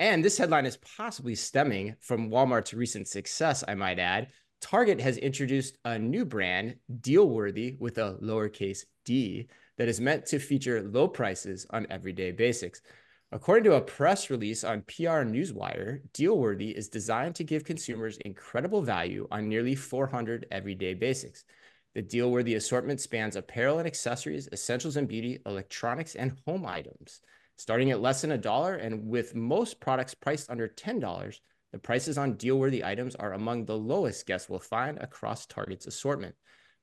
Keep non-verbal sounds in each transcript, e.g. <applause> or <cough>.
And this headline is possibly stemming from Walmart's recent success, I might add. Target has introduced a new brand, Dealworthy, with a lowercase d, that is meant to feature low prices on everyday basics. According to a press release on PR Newswire, Dealworthy is designed to give consumers incredible value on nearly 400 everyday basics. The Dealworthy assortment spans apparel and accessories, essentials and beauty, electronics, and home items. Starting at less than a dollar and with most products priced under $10, the prices on deal-worthy items are among the lowest guests will find across Target's assortment.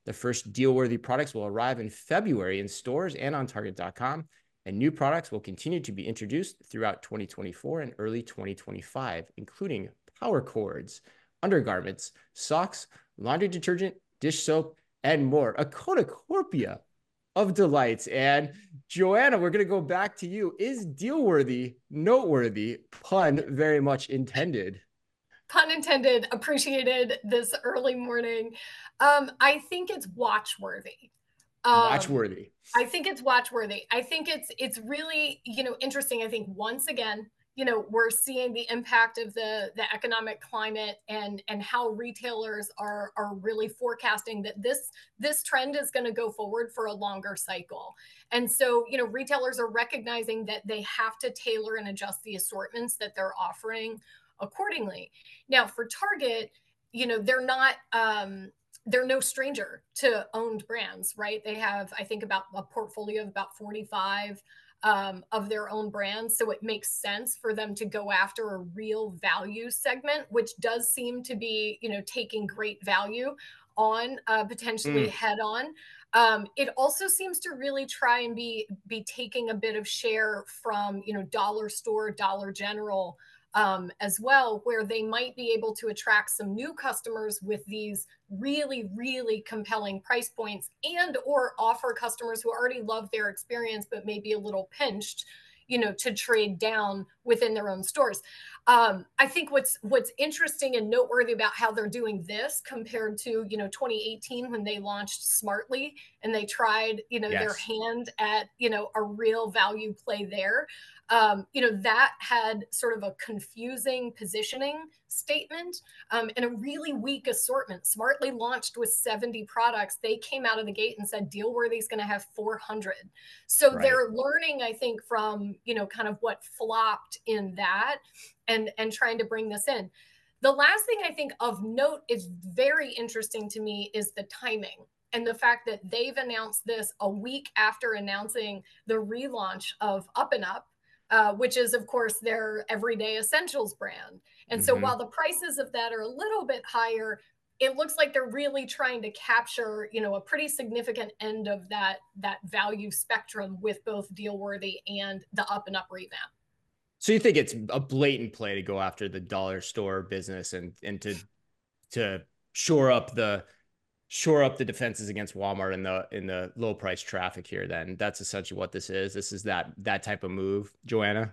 The first deal-worthy products will arrive in February in stores and on Target.com, and new products will continue to be introduced throughout 2024 and early 2025, including power cords, undergarments, socks, laundry detergent, dish soap, and more. A cornucopia of delights. And Joanna, we're going to go back to you. Is deal worthy noteworthy? Pun very much intended. Pun intended. Appreciated this early morning. Um, I think it's watchworthy. Um, watchworthy. I think it's watchworthy. I think it's it's really you know interesting. I think once again you know we're seeing the impact of the the economic climate and and how retailers are are really forecasting that this this trend is going to go forward for a longer cycle. And so you know retailers are recognizing that they have to tailor and adjust the assortments that they're offering accordingly. Now for target you know they're not um they're no stranger to owned brands right? They have i think about a portfolio of about 45 um, of their own brands. So it makes sense for them to go after a real value segment, which does seem to be, you know, taking great value on uh, potentially mm. head on. Um, it also seems to really try and be be taking a bit of share from you know dollar store, Dollar General um, as well, where they might be able to attract some new customers with these really, really compelling price points and or offer customers who already love their experience but may be a little pinched you know to trade down within their own stores um, i think what's what's interesting and noteworthy about how they're doing this compared to you know 2018 when they launched smartly and they tried you know yes. their hand at you know a real value play there um, you know, that had sort of a confusing positioning statement um, and a really weak assortment. Smartly launched with 70 products. They came out of the gate and said Dealworthy is going to have 400. So right. they're learning, I think, from, you know, kind of what flopped in that and, and trying to bring this in. The last thing I think of note is very interesting to me is the timing and the fact that they've announced this a week after announcing the relaunch of Up and Up, uh, which is, of course, their everyday essentials brand. And mm-hmm. so while the prices of that are a little bit higher, it looks like they're really trying to capture, you know, a pretty significant end of that that value spectrum with both Dealworthy and the Up and Up revamp. So you think it's a blatant play to go after the dollar store business and and to to shore up the shore up the defenses against Walmart in the in the low price traffic here then? That's essentially what this is. This is that that type of move. Joanna?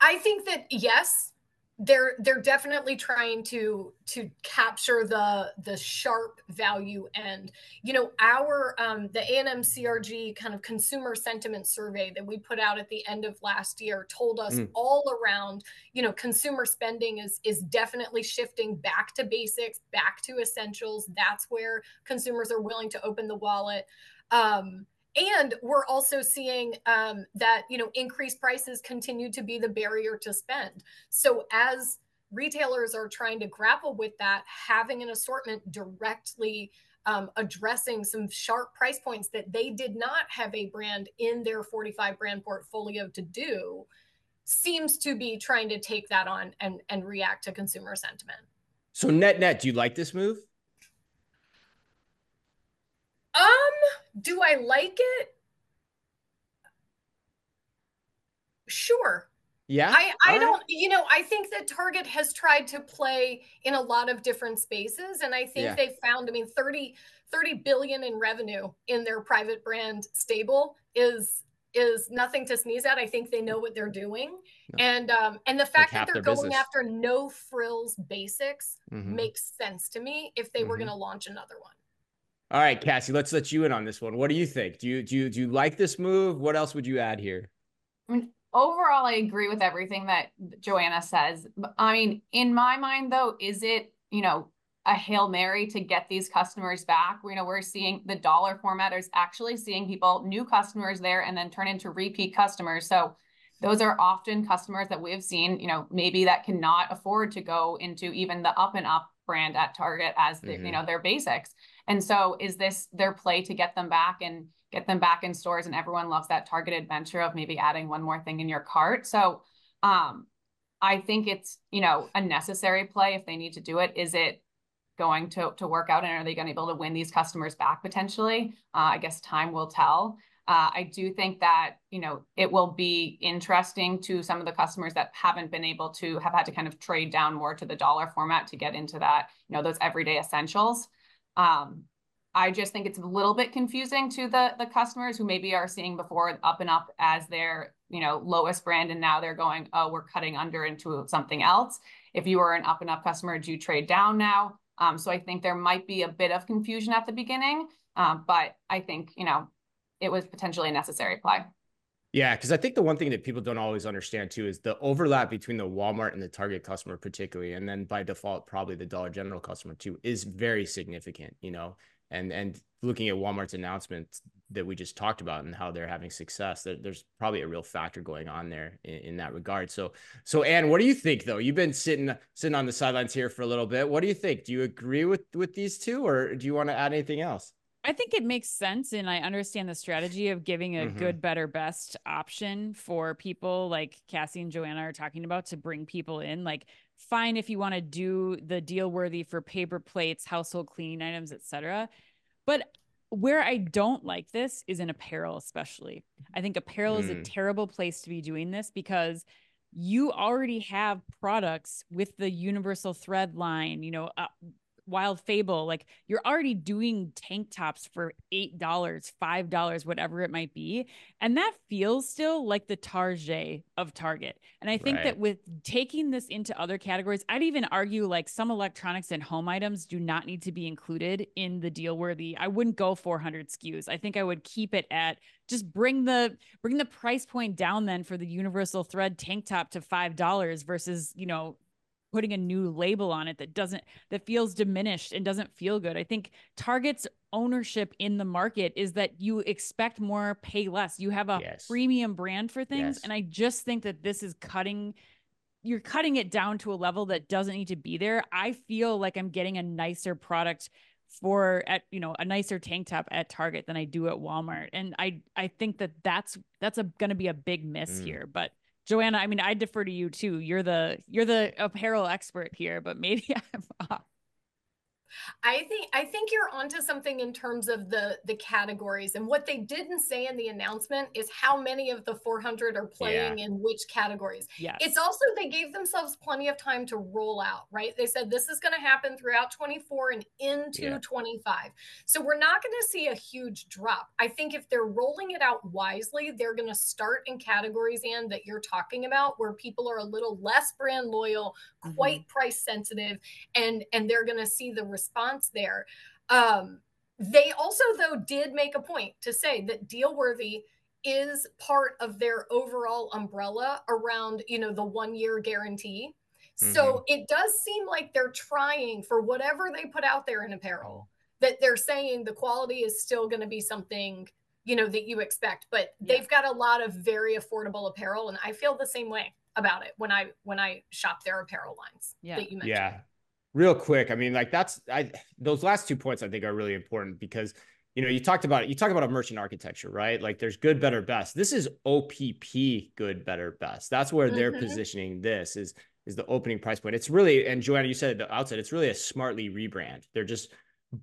I think that yes they're they're definitely trying to to capture the the sharp value. End you know our um the A&M CRG kind of consumer sentiment survey that we put out at the end of last year told us mm. all around you know consumer spending is is definitely shifting back to basics back to essentials. That's where consumers are willing to open the wallet. Um and we're also seeing um, that you know increased prices continue to be the barrier to spend. So as retailers are trying to grapple with that having an assortment directly um, addressing some sharp price points that they did not have a brand in their 45 brand portfolio to do seems to be trying to take that on and and react to consumer sentiment. So net net do you like this move? Um, do I like it? Sure. Yeah. I, I don't, you know, I think that Target has tried to play in a lot of different spaces. And I think yeah. they found, I mean, 30, 30 billion in revenue in their private brand stable is is nothing to sneeze at. I think they know what they're doing. No. And um and the fact that they're going business. after no frills basics mm-hmm. makes sense to me if they mm-hmm. were going to launch another one. All right, Cassie, let's let you in on this one. What do you think? Do you do you do you like this move? What else would you add here? I mean, overall, I agree with everything that Joanna says. I mean, in my mind, though, is it, you know, a hail mary to get these customers back? You know, we're seeing the dollar format is actually seeing people, new customers there, and then turn into repeat customers. So those are often customers that we have seen, you know, maybe that cannot afford to go into even the up and up brand at Target as the, mm-hmm. you know, their basics. And so is this their play to get them back and get them back in stores and everyone loves that target adventure of maybe adding one more thing in your cart. So um I think it's, you know, a necessary play if they need to do it. Is it going to to work out and are they going to be able to win these customers back potentially? Uh, I guess time will tell. Uh, I do think that you know it will be interesting to some of the customers that haven't been able to have had to kind of trade down more to the dollar format to get into that you know those everyday essentials. Um, I just think it's a little bit confusing to the the customers who maybe are seeing before up and up as their you know lowest brand and now they're going oh we're cutting under into something else. If you are an up and up customer, do you trade down now? Um, so I think there might be a bit of confusion at the beginning, um, but I think you know it was potentially a necessary play. Yeah, because I think the one thing that people don't always understand too is the overlap between the Walmart and the Target customer, particularly, and then by default, probably the Dollar General customer too, is very significant. You know, and and looking at Walmart's announcement that we just talked about and how they're having success, there, there's probably a real factor going on there in, in, that regard. So, so Anne, what do you think though? You've been sitting sitting on the sidelines here for a little bit. What do you think? Do you agree with with these two, or do you want to add anything else? I think it makes sense, and I understand the strategy of giving a mm-hmm. good, better, best option for people like Cassie and Joanna are talking about to bring people in. Like, fine if you want to do the deal worthy for paper plates, household cleaning items, etc. But where I don't like this is in apparel, especially. I think apparel mm. is a mm. terrible place to be doing this because you already have products with the universal thread line, you know, uh, Wild Fable, like you're already doing tank tops for $8, $5, whatever it might be. And that feels still like the Target of Target. And I think right. that with taking this into other categories, I'd even argue like some electronics and home items do not need to be included in the deal worthy. I wouldn't go 400 SKUs. I think I would keep it at just bring the bring the price point down then for the universal thread tank top to $5 versus, you know, putting a new label on it that doesn't that feels diminished and doesn't feel good. I think Target's ownership in the market is that you expect more, pay less. You have a yes. premium brand for things yes. and I just think that this is cutting you're cutting it down to a level that doesn't need to be there. I feel like I'm getting a nicer product for at you know a nicer tank top at Target than I do at Walmart and I I think that that's that's a going to be a big miss mm. here but Joanna, I mean, I defer to you too. You're the you're the apparel expert here, but maybe <laughs> I'm off. I think I think you're onto something in terms of the the categories and what they didn't say in the announcement is how many of the 400 are playing yeah. in which categories. Yes. It's also they gave themselves plenty of time to roll out, right? They said this is going to happen throughout 24 and into yeah. 25. So we're not going to see a huge drop. I think if they're rolling it out wisely, they're going to start in categories and that you're talking about where people are a little less brand loyal, quite mm-hmm. price sensitive and and they're going to see the response there. Um, they also, though, did make a point to say that deal worthy is part of their overall umbrella around, you know, the one year guarantee. Mm-hmm. So it does seem like they're trying for whatever they put out there in apparel, that they're saying the quality is still going to be something you know that you expect but yeah. they've got a lot of very affordable apparel and i feel the same way about it when i when i shop their apparel lines yeah that you mentioned. yeah real quick i mean like that's i those last two points i think are really important because you know you talked about it you talk about a merchant architecture right? Like there's good better best. This is opp good better best. That's where mm-hmm. they're positioning this is is the opening price point. It's really and joanna you said at the outset it's really a smartly rebrand. They're just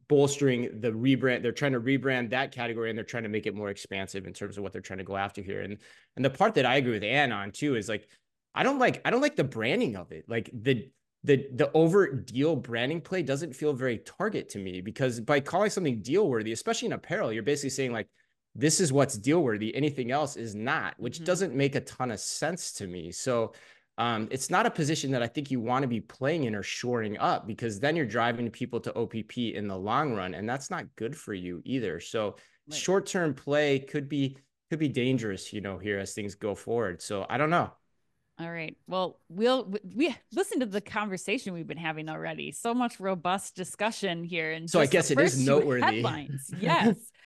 bolstering the rebrand they're trying to rebrand that category and they're trying to make it more expansive in terms of what they're trying to go after here. And and the part that i agree with anne on too is like i don't like i don't like the branding of it. Like the the the over deal branding play doesn't feel very target to me because by calling something deal worthy, especially in apparel, you're basically saying like this is what's deal worthy. Anything else is not, which mm-hmm. doesn't make a ton of sense to me. So um, it's not a position that I think you want to be playing in or shoring up because then you're driving people to OPP in the long run, and that's not good for you either. So right. short term play could be could be dangerous, you know, here as things go forward. So I don't know. All right. Well, we'll we listen to the conversation we've been having already. So much robust discussion here, and so I guess it is noteworthy. Headlines, yes. <laughs>